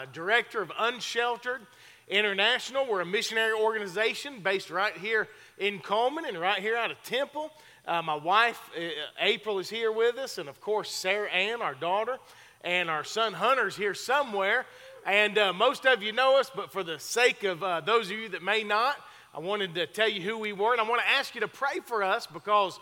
uh, director of Unsheltered International. We're a missionary organization based right here in Coleman and right here out of Temple. Uh, my wife, uh, April, is here with us, and of course, Sarah Ann, our daughter, and our son Hunter's here somewhere. And uh, most of you know us, but for the sake of uh, those of you that may not, I wanted to tell you who we were, and I want to ask you to pray for us because,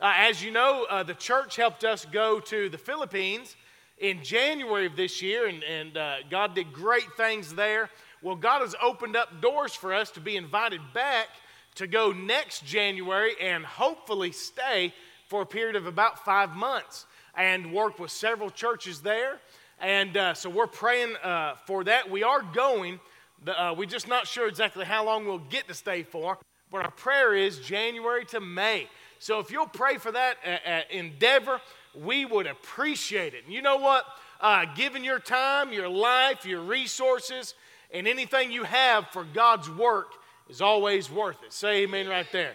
uh, as you know, the church helped us go to the Philippines in January of this year, and, and God did great things there. Well, God has opened up doors for us to be invited back to go next January and hopefully stay for a period of about five months and work with several churches there. And uh, so we're praying uh, for that. We are going. Uh, we're just not sure exactly how long we'll get to stay for, but our prayer is January to May. So if you'll pray for that uh, uh, endeavor, we would appreciate it. And you know what? Uh, giving your time, your life, your resources, and anything you have for God's work is always worth it. Say amen right there.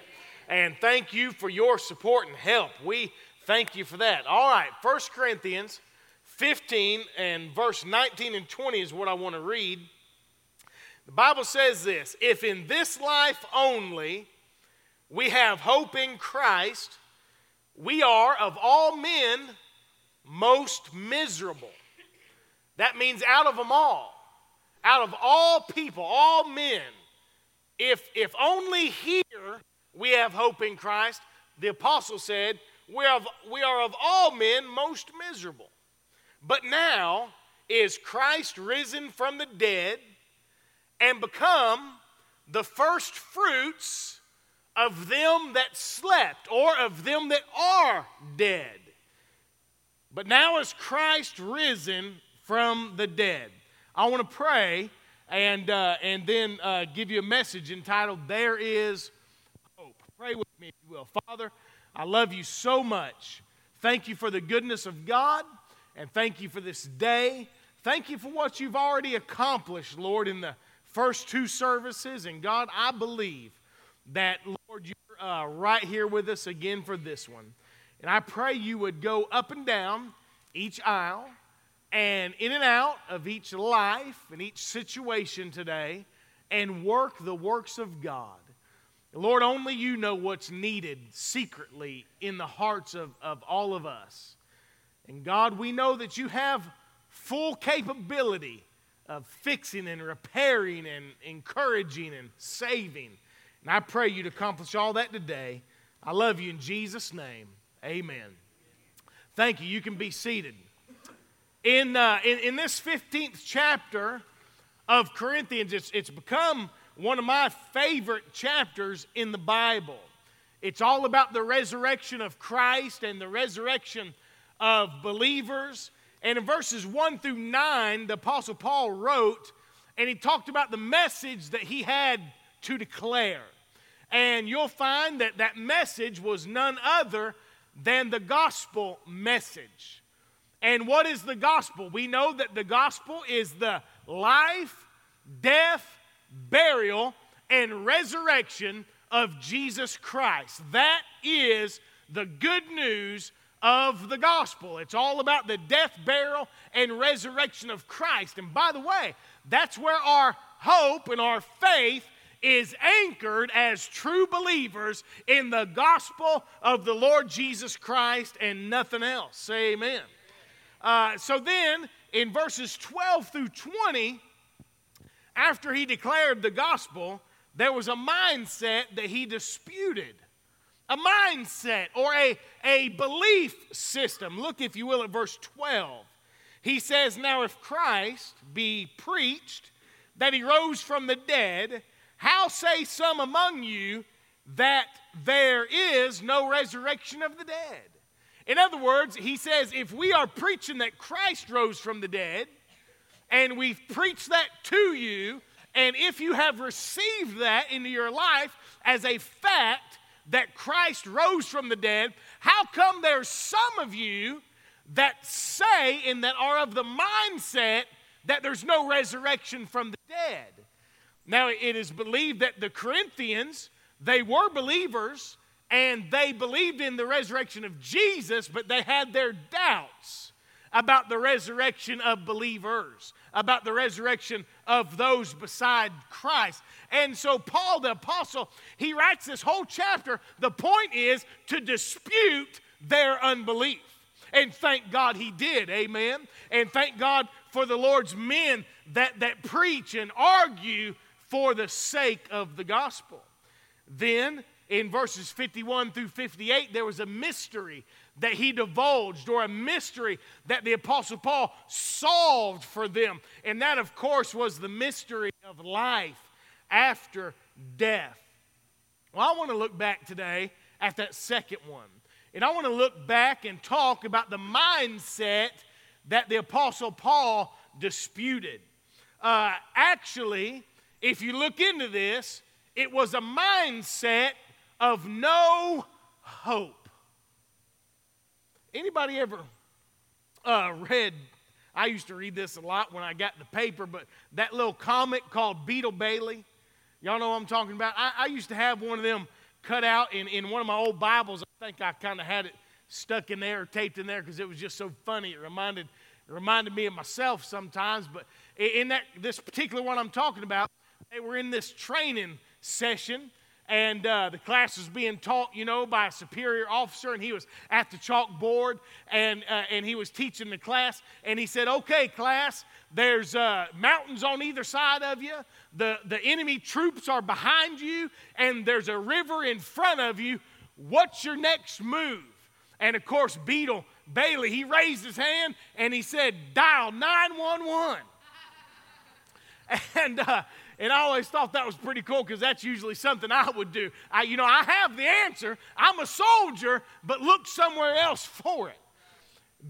And thank you for your support and help. We thank you for that. All right, 1 Corinthians 15 and verse 19 and 20 is what I want to read. The Bible says this If in this life only we have hope in Christ, we are of all men most miserable. That means out of them all, out of all people, all men if, if only here we have hope in Christ, the apostle said, we are, of, we are of all men most miserable. But now is Christ risen from the dead and become the first fruits of them that slept or of them that are dead. But now is Christ risen from the dead. I want to pray and, uh, and then uh, give you a message entitled, There is Hope. Pray with me, if you will. Father, I love you so much. Thank you for the goodness of God, and thank you for this day. Thank you for what you've already accomplished, Lord, in the first two services. And God, I believe that, Lord, you're uh, right here with us again for this one. And I pray you would go up and down each aisle and in and out of each life and each situation today and work the works of God. Lord, only you know what's needed secretly in the hearts of, of all of us. And God, we know that you have full capability of fixing and repairing and encouraging and saving. And I pray you to accomplish all that today. I love you in Jesus' name. Amen. Thank you. You can be seated. In, uh, in, in, this 15th chapter of Corinthians, it's, it's become one of my favorite chapters in the Bible. It's all about the resurrection of Christ and the resurrection of believers. And in verses 1 through 9, the Apostle Paul wrote, and he talked about the message that he had to declare. And you'll find that that message was none other than the gospel message. And what is the gospel? We know that the gospel is the life, death, burial, and resurrection of Jesus Christ. That is the good news of the gospel. It's all about the death, burial, and resurrection of Christ. And by the way, that's where our hope and our faith is anchored as true believers in the gospel of the Lord Jesus Christ and nothing else. Say amen. Uh, so then, in verses 12 through 20, after he declared the gospel, there was a mindset that he disputed. A mindset or a, a belief system. Look, if you will, at verse 12. He says, Now if Christ be preached that he rose from the dead, how say some among you that there is no resurrection of the dead? In other words, he says, if we are preaching that Christ rose from the dead, and we've preached that to you, and if you have received that into your life as a fact that Christ rose from the dead, how come there's some of you that say and that are of the mindset that there's no resurrection from the dead? Now, it is believed that the Corinthians, they were believers, and they believed in the resurrection of Jesus, but they had their doubts about the resurrection of believers, about the resurrection of those beside Christ. And so, Paul the Apostle, he writes this whole chapter. The point is to dispute their unbelief. And thank God he did, amen. And thank God for the Lord's men that, that preach and argue for the sake of the gospel. Then, in verses 51 through 58, there was a mystery that he divulged or a mystery that the Apostle Paul solved for them. And that, of course, was the mystery of life after death. Well, I want to look back today at that second one. And I want to look back and talk about the mindset that the Apostle Paul disputed. Uh, actually, if you look into this, it was a mindset of no hope. Anybody ever uh, read? I used to read this a lot when I got the paper, but that little comic called Beetle Bailey. Y'all know what I'm talking about? I, I used to have one of them cut out in, in one of my old Bibles. I think I kind of had it stuck in there or taped in there because it was just so funny. It reminded, it reminded me of myself sometimes. But in that this particular one I'm talking about, they were in this training session and uh, the class was being taught, you know, by a superior officer, and he was at the chalkboard, and uh, and he was teaching the class, and he said, "Okay, class, there's uh, mountains on either side of you. The the enemy troops are behind you, and there's a river in front of you. What's your next move?" And of course, Beetle Bailey, he raised his hand and he said, "Dial 911." and uh, and I always thought that was pretty cool because that's usually something I would do. I, you know, I have the answer. I'm a soldier, but look somewhere else for it.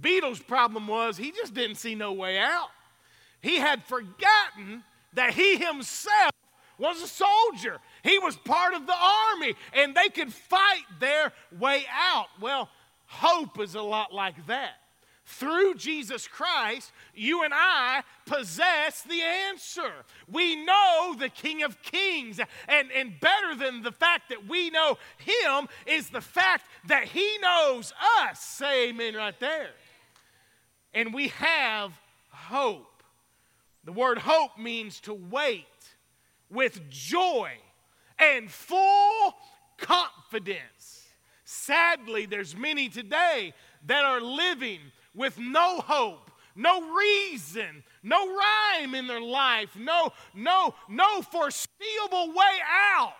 Beetle's problem was he just didn't see no way out. He had forgotten that he himself was a soldier. He was part of the army, and they could fight their way out. Well, hope is a lot like that through Jesus Christ, you and I possess the answer. We know the King of Kings. And, and better than the fact that we know Him is the fact that He knows us. Say amen right there. And we have hope. The word hope means to wait with joy and full confidence. Sadly, there's many today that are living with no hope, no reason, no rhyme in their life, no, no, no foreseeable way out,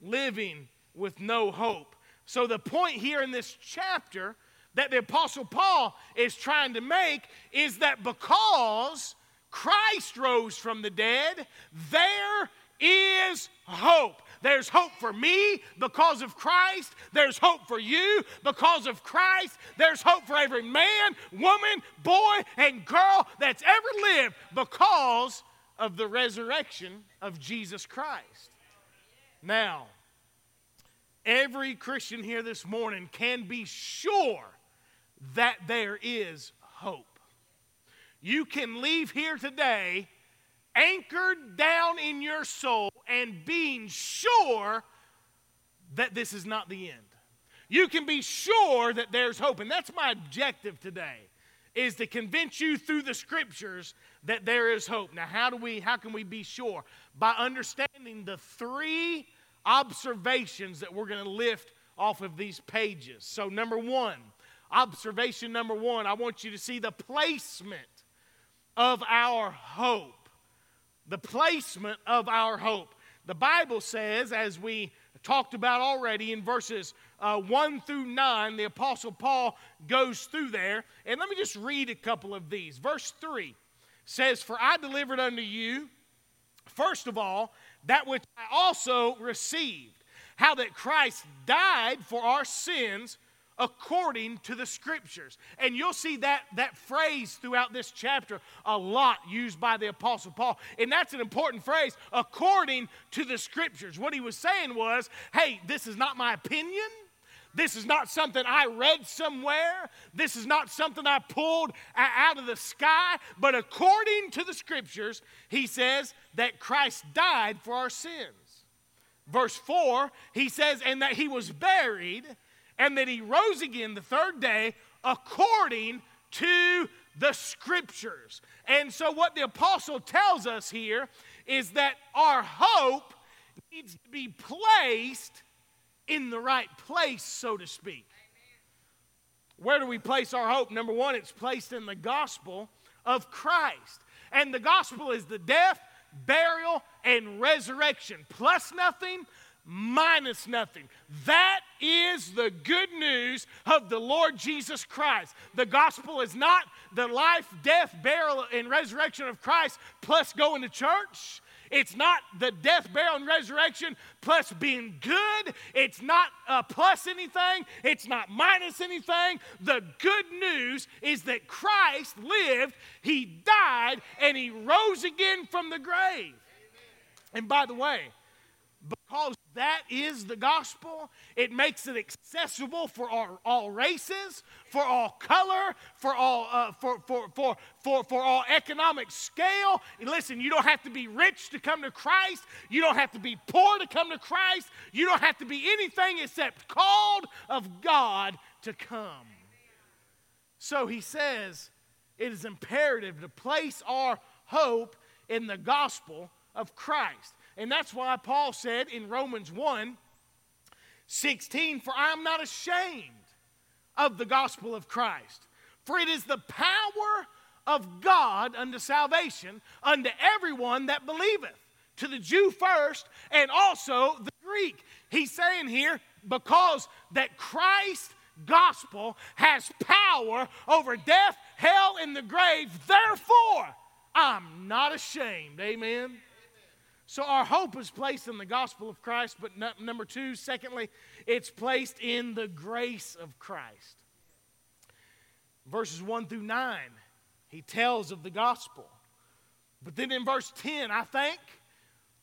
living with no hope. So, the point here in this chapter that the Apostle Paul is trying to make is that because Christ rose from the dead, there is hope. There's hope for me because of Christ. There's hope for you because of Christ. There's hope for every man, woman, boy, and girl that's ever lived because of the resurrection of Jesus Christ. Now, every Christian here this morning can be sure that there is hope. You can leave here today anchored down in your soul and being sure that this is not the end. You can be sure that there's hope. And that's my objective today is to convince you through the scriptures that there is hope. Now, how do we how can we be sure? By understanding the three observations that we're going to lift off of these pages. So, number 1, observation number 1, I want you to see the placement of our hope the placement of our hope. The Bible says, as we talked about already in verses uh, 1 through 9, the Apostle Paul goes through there. And let me just read a couple of these. Verse 3 says, For I delivered unto you, first of all, that which I also received, how that Christ died for our sins according to the scriptures. And you'll see that, that phrase throughout this chapter a lot used by the Apostle Paul. And that's an important phrase, according to the scriptures. What he was saying was, hey, this is not my opinion. This is not something I read somewhere. This is not something I pulled out of the sky. But according to the scriptures, he says that Christ died for our sins. Verse 4, he says, and that he was buried and that he rose again the third day according to the scriptures. And so, what the apostle tells us here is that our hope needs to be placed in the right place, so to speak. Where do we place our hope? Number one, it's placed in the gospel of Christ. And the gospel is the death, burial, and resurrection, plus nothing, minus nothing. That is the good news of the Lord Jesus Christ. The gospel is not the life, death, burial, and resurrection of Christ plus going to church. It's not the death, burial, and resurrection plus being good. It's not uh, plus anything. It's not minus anything. The good news is that Christ lived, He died, and He rose again from the grave. And by the way, because that is the gospel. It makes it accessible for all, all races, for all color, for all uh, for, for, for, for, for all economic scale. And listen, you don't have to be rich to come to Christ. You don't have to be poor to come to Christ. You don't have to be anything except called of God to come. So he says it is imperative to place our hope in the gospel of Christ. And that's why Paul said in Romans 1 16, For I am not ashamed of the gospel of Christ, for it is the power of God unto salvation unto everyone that believeth, to the Jew first, and also the Greek. He's saying here, because that Christ gospel has power over death, hell, and the grave, therefore I'm not ashamed. Amen. So our hope is placed in the gospel of Christ, but number two, secondly, it's placed in the grace of Christ. Verses 1 through 9, he tells of the gospel. But then in verse 10, I think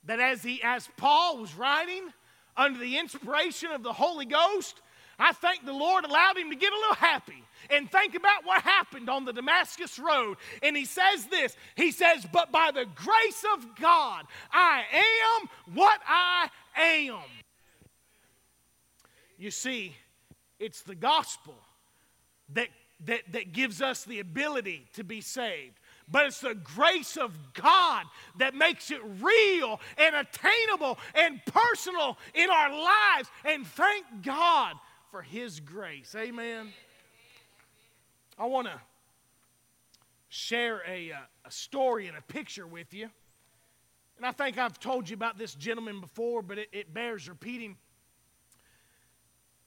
that as he as Paul was writing under the inspiration of the Holy Ghost, I think the Lord allowed him to get a little happy and think about what happened on the Damascus Road. And he says this He says, But by the grace of God, I am what I am. You see, it's the gospel that, that, that gives us the ability to be saved but it's the grace of God that makes it real and attainable and personal in our lives. And thank God for His grace. Amen. I want to share a, uh, a story and a picture with you. And I think I've told you about this gentleman before, but it, it bears repeating.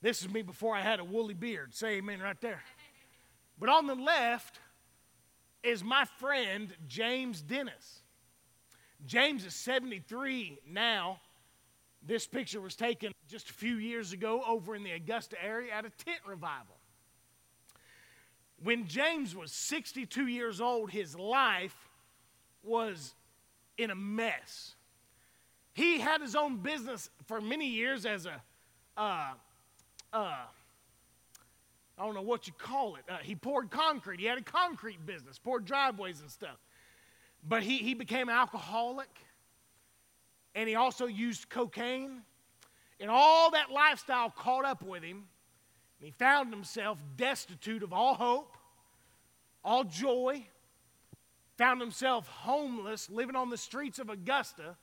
This is me before I had a woolly beard. Say amen right there. But on the left is my friend James Dennis. James is 73 now. This picture was taken just a few years ago over in the Augusta area at a tent revival. When James was 62 years old, his life was in a mess. He had his own business for many years as a, uh, uh, I don't know what you call it. Uh, he poured concrete. He had a concrete business, poured driveways and stuff. But he, he became an alcoholic, and he also used cocaine. And all that lifestyle caught up with him he found himself destitute of all hope, all joy, found himself homeless, living on the streets of Augusta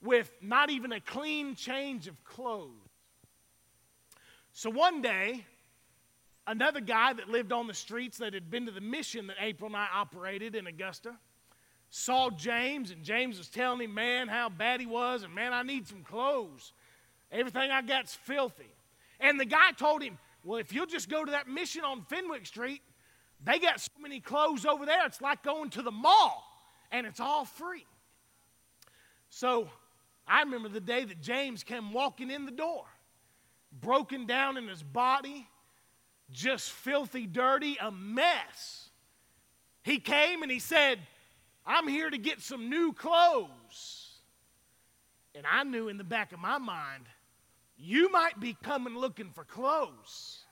with not even a clean change of clothes. So one day, another guy that lived on the streets that had been to the mission that April and I operated in Augusta saw James, and James was telling him, man, how bad he was, and man, I need some clothes. Everything I got's filthy. And the guy told him, well, if you'll just go to that mission on Fenwick Street, they got so many clothes over there, it's like going to the mall, and it's all free. So I remember the day that James came walking in the door, broken down in his body, just filthy, dirty, a mess. He came and he said, I'm here to get some new clothes. And I knew in the back of my mind, you might be coming looking for clothes,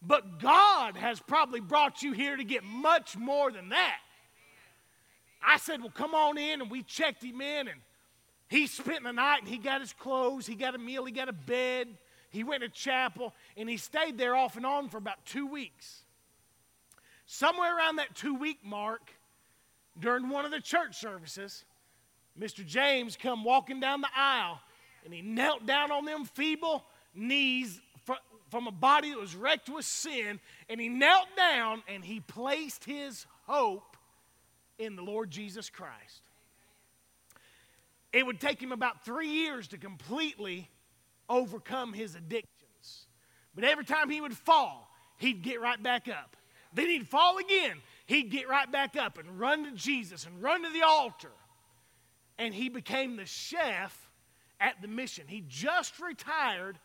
but God has probably brought you here to get much more than that. I said, Well, come on in. And we checked him in, and he spent the night and he got his clothes, he got a meal, he got a bed, he went to chapel, and he stayed there off and on for about two weeks. somewhere around that two week mark, during one of the church services, Mr. James come walking down the aisle and he knelt down on them feeble knees from a body that was wrecked with sin, and he knelt down and he placed his hope in the Lord Jesus Christ. It would take him about three years to completely overcome his addictions. But every time he would fall, he'd get right back up. Then he'd fall again. He'd get right back up and run to Jesus and run to the altar. And he became the chef at the mission. He just retired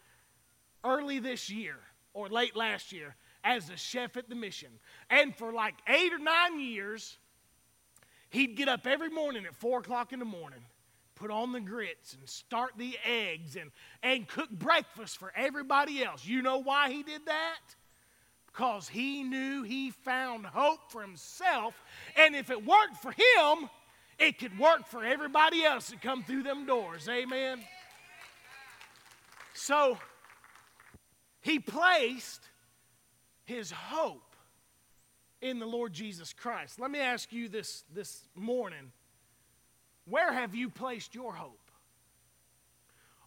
early this year or late last year as a chef at the mission. And for like eight or nine years, he'd get up every morning at four o'clock in the morning, put on the grits and start the eggs and, and cook breakfast for everybody else. You know why he did that? Because he knew he found hope for himself. And if it worked for him, it could work for everybody else that come through them doors. Amen. So he placed his hope in the Lord Jesus Christ. Let me ask you this this morning where have you placed your hope?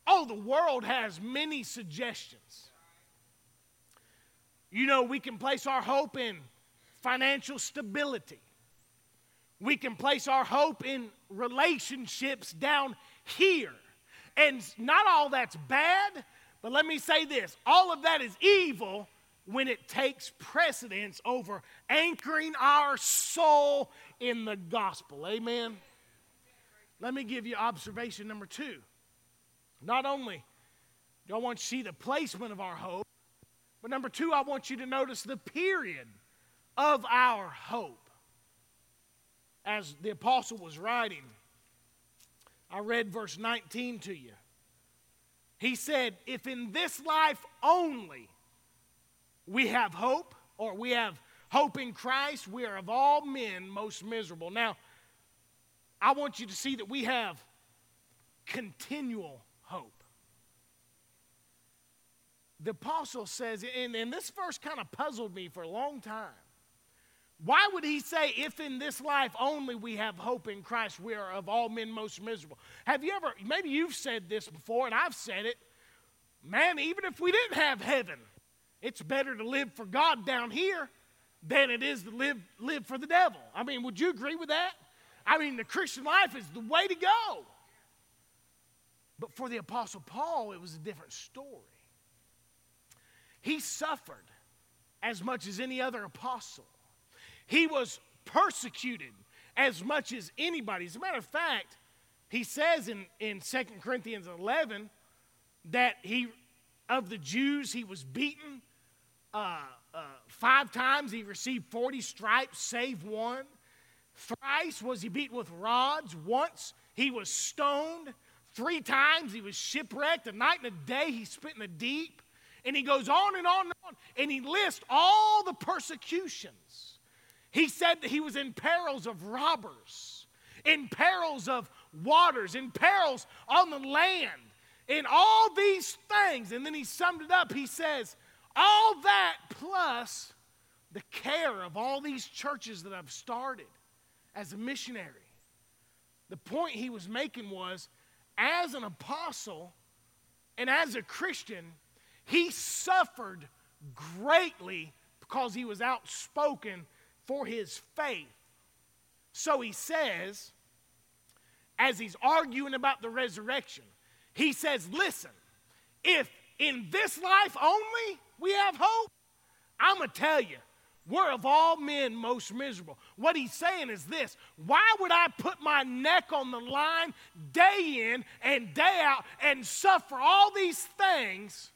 Oh, the world has many suggestions. You know, we can place our hope in financial stability. We can place our hope in relationships down here. And not all that's bad, but let me say this all of that is evil when it takes precedence over anchoring our soul in the gospel. Amen. Let me give you observation number two. Not only do I want you to see the placement of our hope, but number two, I want you to notice the period of our hope. As the apostle was writing, I read verse 19 to you. He said, If in this life only we have hope, or we have hope in Christ, we are of all men most miserable. Now, I want you to see that we have continual hope. The apostle says, and, and this verse kind of puzzled me for a long time. Why would he say, if in this life only we have hope in Christ, we are of all men most miserable? Have you ever, maybe you've said this before, and I've said it. Man, even if we didn't have heaven, it's better to live for God down here than it is to live, live for the devil. I mean, would you agree with that? I mean, the Christian life is the way to go. But for the Apostle Paul, it was a different story. He suffered as much as any other apostle. He was persecuted as much as anybody. As a matter of fact, he says in, in 2 Corinthians 11 that he, of the Jews, he was beaten uh, uh, five times. He received 40 stripes, save one. Thrice was he beaten with rods. Once he was stoned. Three times he was shipwrecked. A night and a day he spent in the deep. And he goes on and on and on. And he lists all the persecutions he said that he was in perils of robbers, in perils of waters, in perils on the land, in all these things. And then he summed it up. He says, All that plus the care of all these churches that I've started as a missionary. The point he was making was as an apostle and as a Christian, he suffered greatly because he was outspoken for his faith. So he says, as he's arguing about the resurrection, he says, Listen, if in this life only we have hope, I'm going to tell you, we're of all men most miserable. What he's saying is this why would I put my neck on the line day in and day out and suffer all these things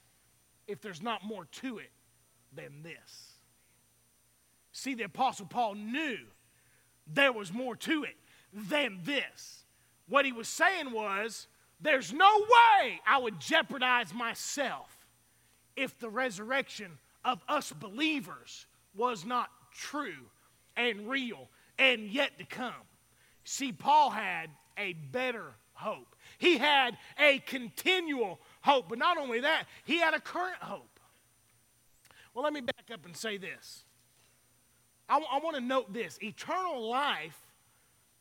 if there's not more to it than this? See, the Apostle Paul knew there was more to it than this. What he was saying was, there's no way I would jeopardize myself if the resurrection of us believers was not true and real and yet to come. See, Paul had a better hope. He had a continual hope, but not only that, he had a current hope. Well, let me back up and say this I, I want to note this eternal life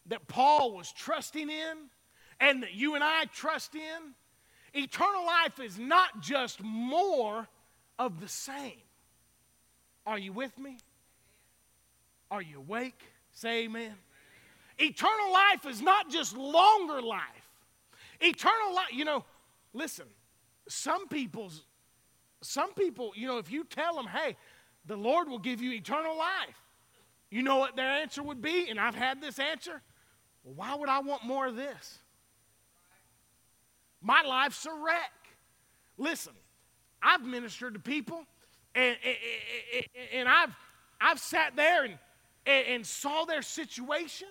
that Paul was trusting in and that you and I trust in, eternal life is not just more of the same. Are you with me? Are you awake? Say amen. Eternal life is not just longer life. Eternal life, you know, listen, some people's, some people, you know, if you tell them, hey, the Lord will give you eternal life, you know what their answer would be? And I've had this answer. Well, why would I want more of this? My life's a wreck. Listen, I've ministered to people and, and, and I've, I've sat there and, and saw their situation,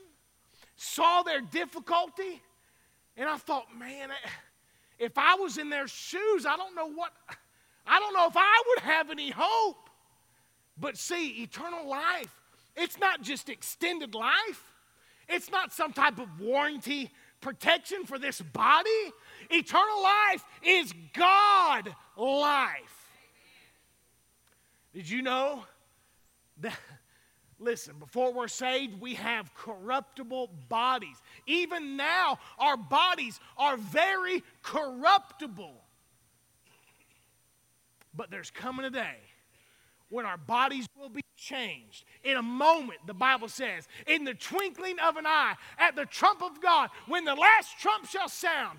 saw their difficulty, and I thought, man, if I was in their shoes, I don't know what, I don't know if I would have any hope. But see, eternal life, it's not just extended life, it's not some type of warranty protection for this body. Eternal life is God life. Did you know that? Listen, before we're saved, we have corruptible bodies. Even now, our bodies are very corruptible. But there's coming a day when our bodies will be changed. In a moment, the Bible says, in the twinkling of an eye, at the trump of God, when the last trump shall sound,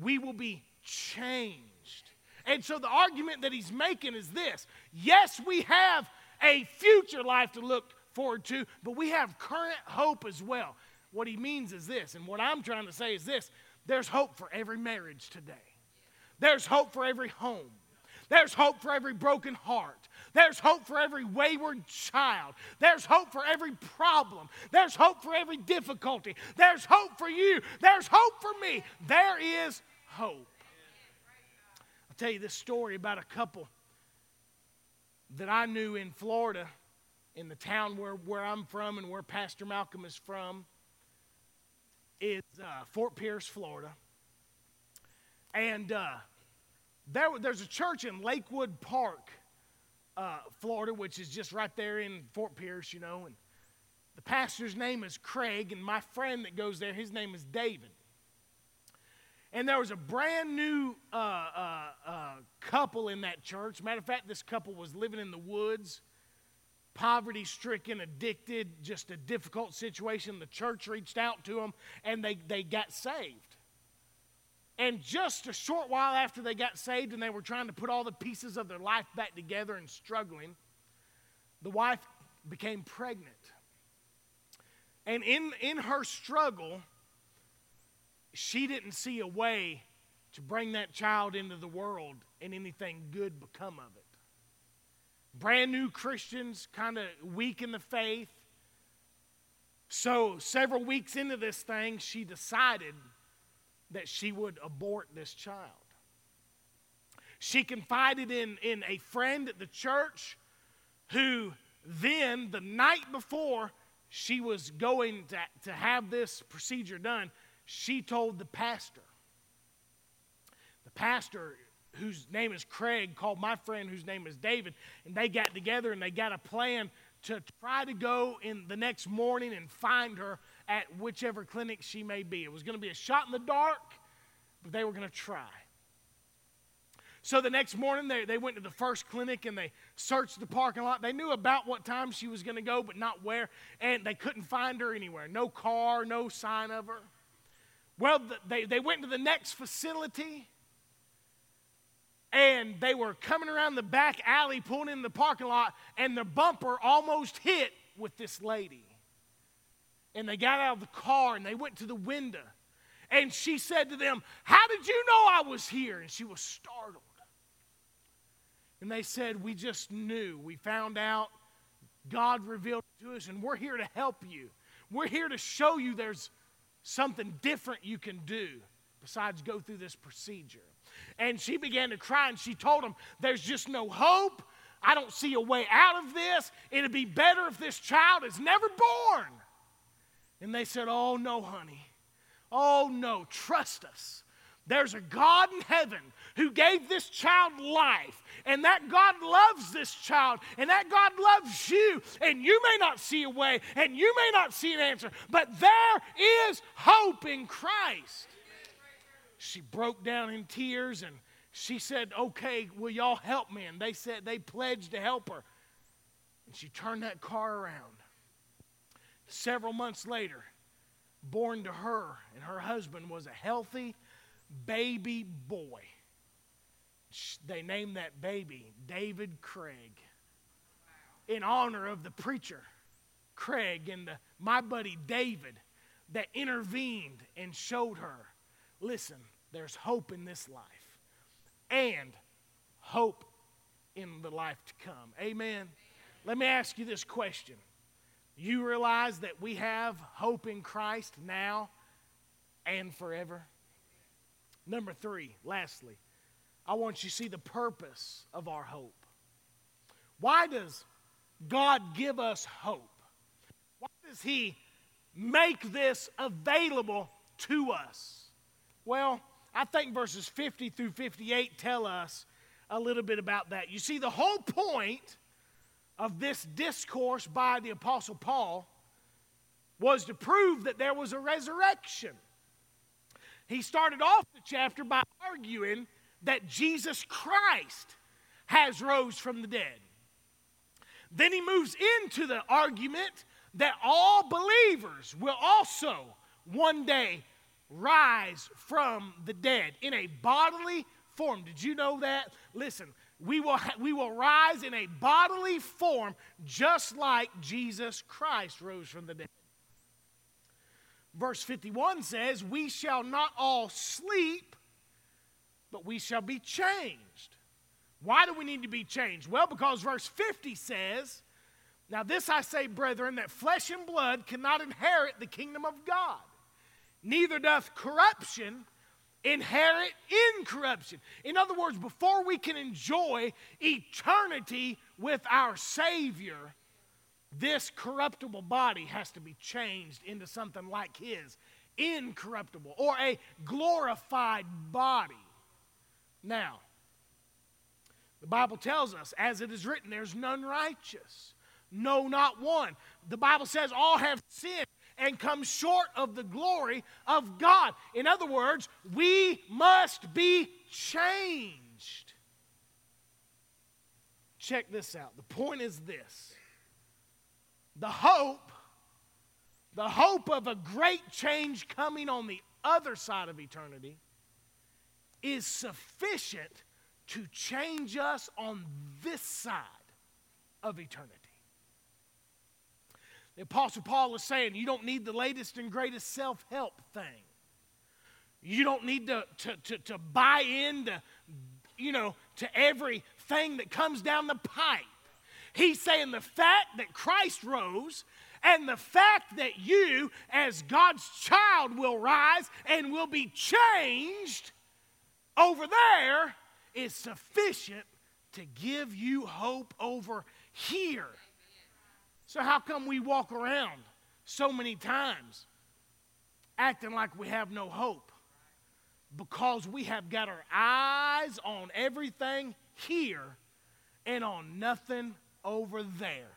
we will be changed. And so the argument that he's making is this yes, we have a future life to look forward to, but we have current hope as well. What he means is this, and what I'm trying to say is this there's hope for every marriage today, there's hope for every home. There's hope for every broken heart. There's hope for every wayward child. There's hope for every problem. There's hope for every difficulty. There's hope for you. There's hope for me. There is hope I'll tell you this story about a couple that I knew in Florida, in the town where, where I'm from and where Pastor Malcolm is from, is uh, Fort Pierce, Florida. And uh, there, there's a church in Lakewood Park, uh, Florida, which is just right there in Fort Pierce, you know. And the pastor's name is Craig, and my friend that goes there, his name is David. And there was a brand new uh, uh, uh, couple in that church. Matter of fact, this couple was living in the woods, poverty stricken, addicted, just a difficult situation. The church reached out to them and they, they got saved. And just a short while after they got saved and they were trying to put all the pieces of their life back together and struggling, the wife became pregnant. And in, in her struggle, she didn't see a way to bring that child into the world and anything good become of it. Brand new Christians, kind of weak in the faith. So, several weeks into this thing, she decided that she would abort this child. She confided in, in a friend at the church who then, the night before she was going to, to have this procedure done, she told the pastor. The pastor, whose name is Craig, called my friend, whose name is David, and they got together and they got a plan to try to go in the next morning and find her at whichever clinic she may be. It was going to be a shot in the dark, but they were going to try. So the next morning, they, they went to the first clinic and they searched the parking lot. They knew about what time she was going to go, but not where. And they couldn't find her anywhere. No car, no sign of her. Well, they, they went to the next facility and they were coming around the back alley, pulling in the parking lot, and the bumper almost hit with this lady. And they got out of the car and they went to the window. And she said to them, How did you know I was here? And she was startled. And they said, We just knew. We found out. God revealed to us, and we're here to help you. We're here to show you there's something different you can do besides go through this procedure. And she began to cry and she told him, There's just no hope. I don't see a way out of this. It'd be better if this child is never born. And they said, Oh, no, honey. Oh, no. Trust us. There's a God in heaven who gave this child life, and that God loves this child, and that God loves you, and you may not see a way, and you may not see an answer, but there is hope in Christ. She broke down in tears and she said, Okay, will y'all help me? And they said they pledged to help her. And she turned that car around. Several months later, born to her and her husband was a healthy baby boy. They named that baby David Craig in honor of the preacher Craig and the, my buddy David that intervened and showed her listen, there's hope in this life and hope in the life to come. Amen. Let me ask you this question. You realize that we have hope in Christ now and forever? Number three, lastly, I want you to see the purpose of our hope. Why does God give us hope? Why does He make this available to us? Well, I think verses 50 through 58 tell us a little bit about that. You see, the whole point of this discourse by the Apostle Paul was to prove that there was a resurrection. He started off the chapter by arguing that Jesus Christ has rose from the dead. Then he moves into the argument that all believers will also one day rise from the dead in a bodily form. Did you know that? Listen, we will, ha- we will rise in a bodily form just like Jesus Christ rose from the dead. Verse 51 says, We shall not all sleep, but we shall be changed. Why do we need to be changed? Well, because verse 50 says, Now this I say, brethren, that flesh and blood cannot inherit the kingdom of God, neither doth corruption inherit incorruption. In other words, before we can enjoy eternity with our Savior, this corruptible body has to be changed into something like His, incorruptible, or a glorified body. Now, the Bible tells us, as it is written, there's none righteous, no, not one. The Bible says all have sinned and come short of the glory of God. In other words, we must be changed. Check this out. The point is this the hope, the hope of a great change coming on the other side of eternity is sufficient to change us on this side of eternity. The Apostle Paul is saying you don't need the latest and greatest self help thing. You don't need to, to, to, to buy into, you know, to everything that comes down the pipe. He's saying the fact that Christ rose and the fact that you, as God's child, will rise and will be changed over there is sufficient to give you hope over here. So, how come we walk around so many times acting like we have no hope? Because we have got our eyes on everything here and on nothing over there.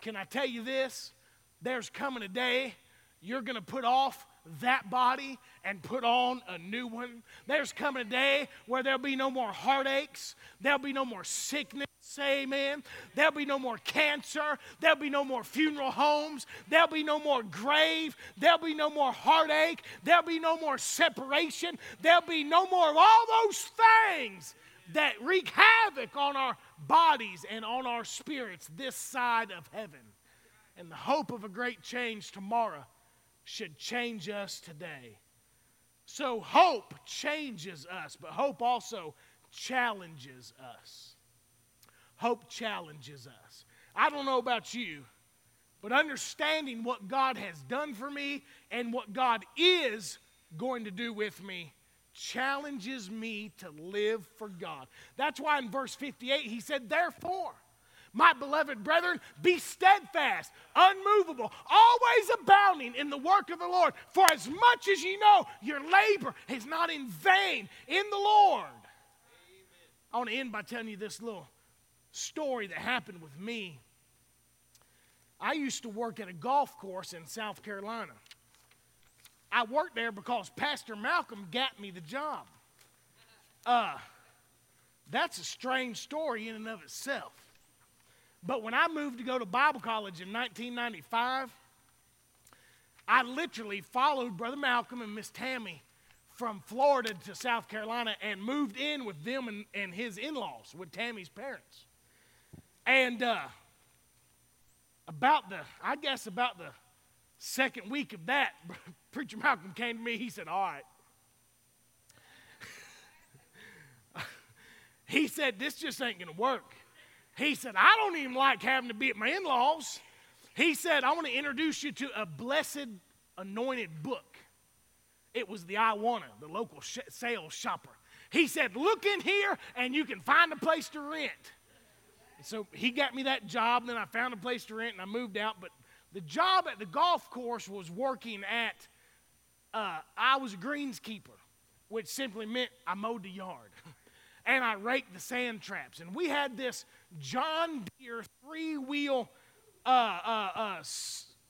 Can I tell you this? There's coming a day you're going to put off that body and put on a new one. There's coming a day where there'll be no more heartaches, there'll be no more sickness. Amen. There'll be no more cancer. There'll be no more funeral homes. There'll be no more grave. There'll be no more heartache. There'll be no more separation. There'll be no more of all those things that wreak havoc on our bodies and on our spirits this side of heaven. And the hope of a great change tomorrow should change us today. So, hope changes us, but hope also challenges us. Hope challenges us. I don't know about you, but understanding what God has done for me and what God is going to do with me challenges me to live for God. That's why in verse 58 he said, Therefore, My beloved brethren, be steadfast, unmovable, always abounding in the work of the Lord, for as much as you know your labor is not in vain in the Lord. Amen. I want to end by telling you this little story that happened with me. I used to work at a golf course in South Carolina. I worked there because Pastor Malcolm got me the job. Uh, that's a strange story in and of itself. But when I moved to go to Bible college in 1995, I literally followed Brother Malcolm and Miss Tammy from Florida to South Carolina and moved in with them and, and his in laws, with Tammy's parents. And uh, about the, I guess, about the second week of that, Preacher Malcolm came to me. He said, All right. he said, This just ain't going to work. He said, I don't even like having to be at my in laws. He said, I want to introduce you to a blessed anointed book. It was the I Wanna, the local sh- sales shopper. He said, Look in here and you can find a place to rent. so he got me that job, and then I found a place to rent and I moved out. But the job at the golf course was working at, uh, I was a greenskeeper, which simply meant I mowed the yard. And I raked the sand traps. And we had this John Deere three wheel uh, uh, uh,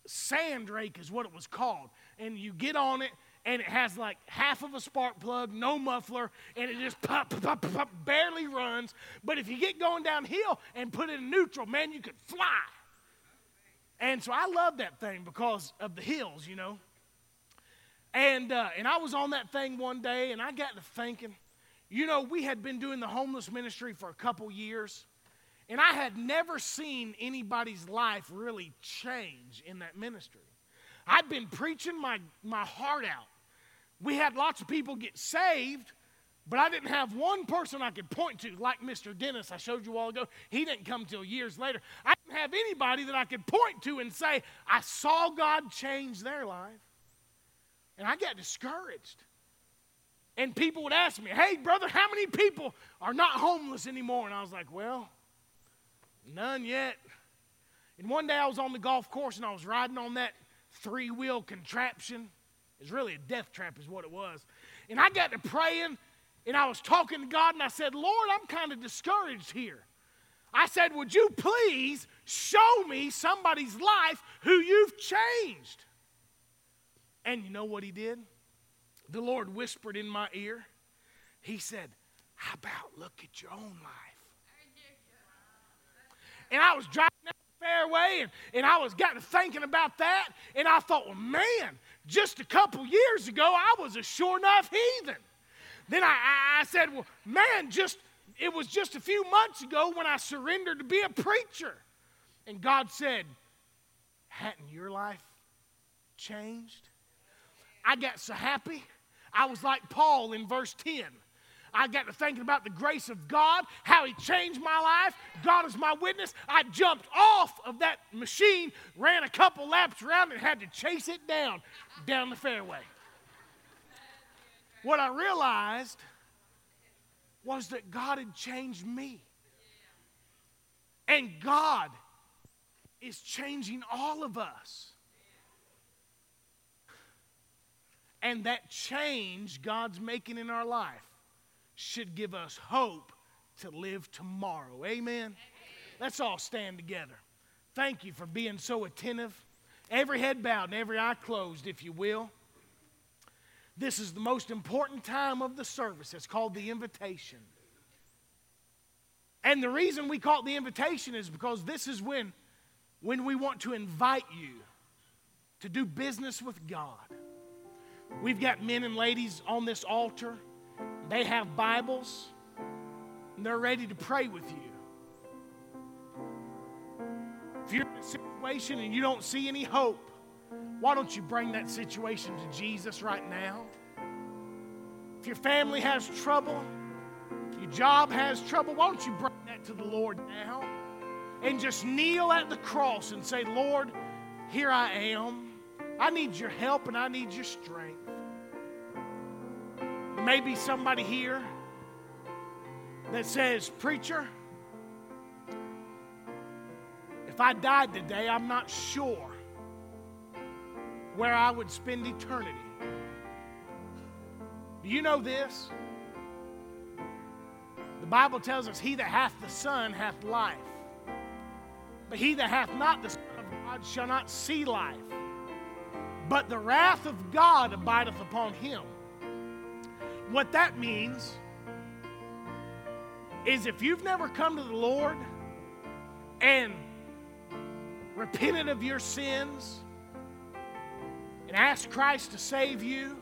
sand rake, is what it was called. And you get on it, and it has like half of a spark plug, no muffler, and it just pop, pop, pop, pop, barely runs. But if you get going downhill and put it in neutral, man, you could fly. And so I love that thing because of the hills, you know. And, uh, and I was on that thing one day, and I got to thinking, you know, we had been doing the homeless ministry for a couple years, and I had never seen anybody's life really change in that ministry. I'd been preaching my, my heart out. We had lots of people get saved, but I didn't have one person I could point to, like Mr. Dennis I showed you a while ago. He didn't come till years later. I didn't have anybody that I could point to and say, I saw God change their life. And I got discouraged. And people would ask me, hey, brother, how many people are not homeless anymore? And I was like, well, none yet. And one day I was on the golf course and I was riding on that three wheel contraption. It's really a death trap, is what it was. And I got to praying and I was talking to God and I said, Lord, I'm kind of discouraged here. I said, Would you please show me somebody's life who you've changed? And you know what he did? The Lord whispered in my ear. He said, How about look at your own life? And I was driving down the fairway and, and I was got to thinking about that. And I thought, well, man, just a couple years ago, I was a sure enough heathen. Then I, I, I said, well, man, just it was just a few months ago when I surrendered to be a preacher. And God said, Hadn't your life changed? I got so happy. I was like Paul in verse 10. I got to thinking about the grace of God, how He changed my life. God is my witness. I jumped off of that machine, ran a couple laps around, and had to chase it down, down the fairway. What I realized was that God had changed me. And God is changing all of us. And that change God's making in our life should give us hope to live tomorrow. Amen? Amen? Let's all stand together. Thank you for being so attentive. Every head bowed and every eye closed, if you will. This is the most important time of the service. It's called the invitation. And the reason we call it the invitation is because this is when, when we want to invite you to do business with God. We've got men and ladies on this altar. They have Bibles, and they're ready to pray with you. If you're in a situation and you don't see any hope, why don't you bring that situation to Jesus right now? If your family has trouble, your job has trouble, why don't you bring that to the Lord now? And just kneel at the cross and say, Lord, here I am. I need your help and I need your strength. Maybe somebody here that says, Preacher, if I died today, I'm not sure where I would spend eternity. Do you know this? The Bible tells us, He that hath the Son hath life. But he that hath not the Son of God shall not see life. But the wrath of God abideth upon him. What that means is if you've never come to the Lord and repented of your sins and asked Christ to save you,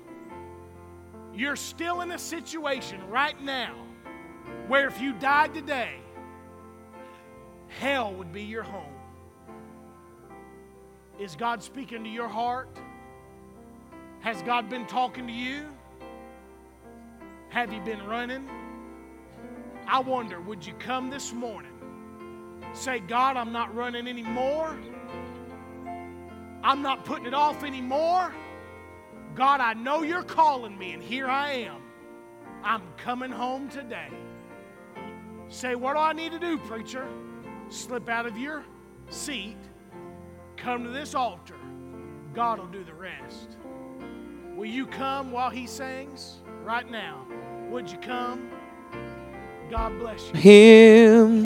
you're still in a situation right now where if you died today, hell would be your home. Is God speaking to your heart? Has God been talking to you? Have you been running? I wonder, would you come this morning? Say, God, I'm not running anymore. I'm not putting it off anymore. God, I know you're calling me, and here I am. I'm coming home today. Say, what do I need to do, preacher? Slip out of your seat, come to this altar. God will do the rest. Will you come while he sings right now? Would you come? God bless you. Him